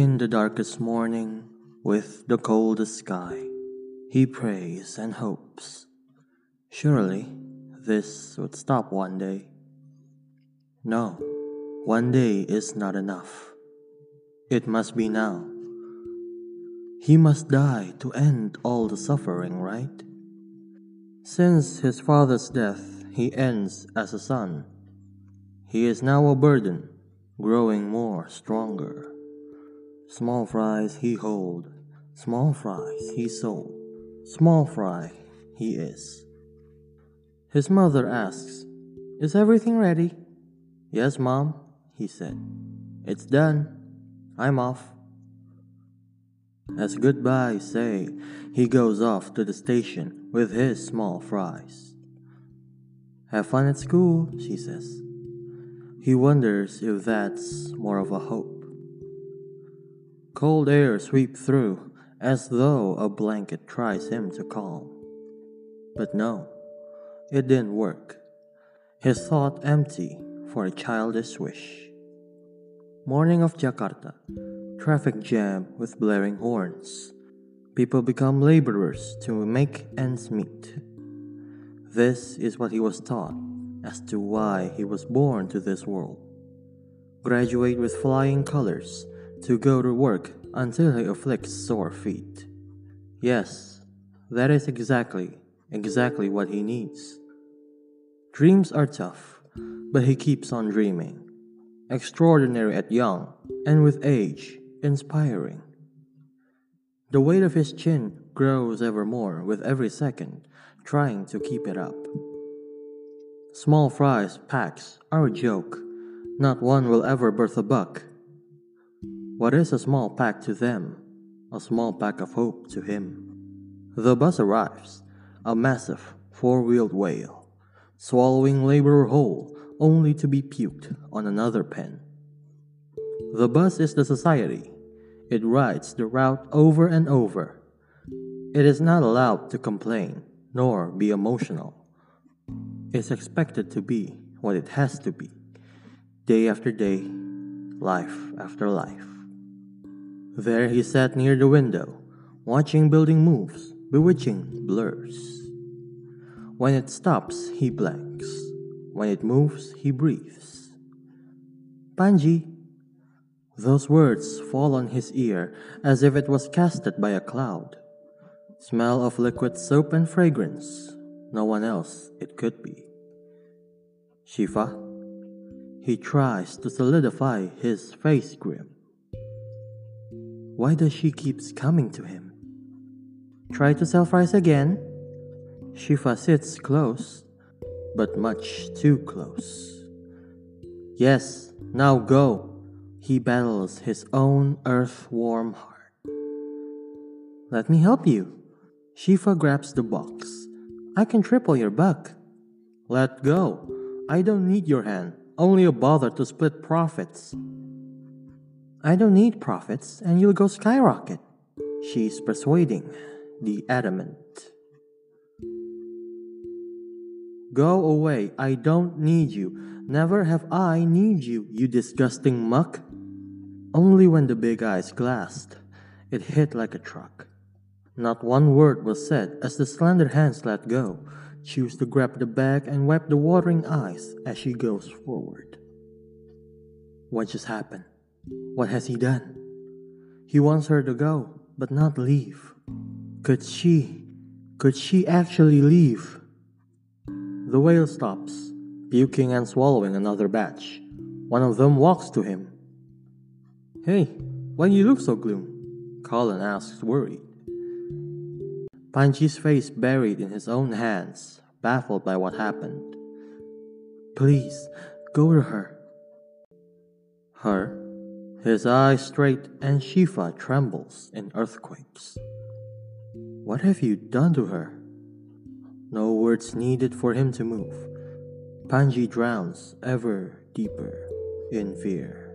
In the darkest morning, with the coldest sky, he prays and hopes. Surely this would stop one day. No, one day is not enough. It must be now. He must die to end all the suffering, right? Since his father's death, he ends as a son. He is now a burden, growing more stronger. Small fries he hold, small fries he sold, small fry he is. His mother asks, Is everything ready? Yes, Mom, he said. It's done. I'm off. As goodbye say, he goes off to the station with his small fries. Have fun at school, she says. He wonders if that's more of a hope. Cold air sweeps through as though a blanket tries him to calm. But no, it didn't work. His thought empty for a childish wish. Morning of Jakarta. Traffic jam with blaring horns. People become laborers to make ends meet. This is what he was taught as to why he was born to this world. Graduate with flying colors to go to work until he afflicts sore feet. Yes, that is exactly, exactly what he needs. Dreams are tough, but he keeps on dreaming. Extraordinary at young, and with age, inspiring. The weight of his chin grows ever more with every second, trying to keep it up. Small fries packs are a joke. Not one will ever birth a buck. What is a small pack to them? A small pack of hope to him. The bus arrives, a massive four wheeled whale, swallowing laborer whole only to be puked on another pen. The bus is the society. It rides the route over and over. It is not allowed to complain nor be emotional. It's expected to be what it has to be, day after day, life after life. There he sat near the window, watching building moves, bewitching blurs. When it stops, he blanks. When it moves, he breathes. Panji. Those words fall on his ear as if it was casted by a cloud. Smell of liquid soap and fragrance. No one else it could be. Shifa. He tries to solidify his face grim. Why does she keeps coming to him? Try to self rise again. Shifa sits close, but much too close. Yes, now go. He battles his own earth warm heart. Let me help you. Shifa grabs the box. I can triple your buck. Let go. I don't need your hand, only a bother to split profits. I don't need profits, and you'll go skyrocket. She's persuading, the adamant. Go away, I don't need you. Never have I need you, you disgusting muck. Only when the big eyes glassed, it hit like a truck. Not one word was said as the slender hands let go, choose to grab the bag and wipe the watering eyes as she goes forward. What just happened? What has he done? He wants her to go, but not leave. Could she, could she actually leave? The whale stops, puking and swallowing another batch. One of them walks to him. Hey, why do you look so gloom? Colin asks, worried. Panji's face buried in his own hands, baffled by what happened. Please, go to her. Her? His eyes straight and Shifa trembles in earthquakes. What have you done to her? No words needed for him to move. Panji drowns ever deeper in fear.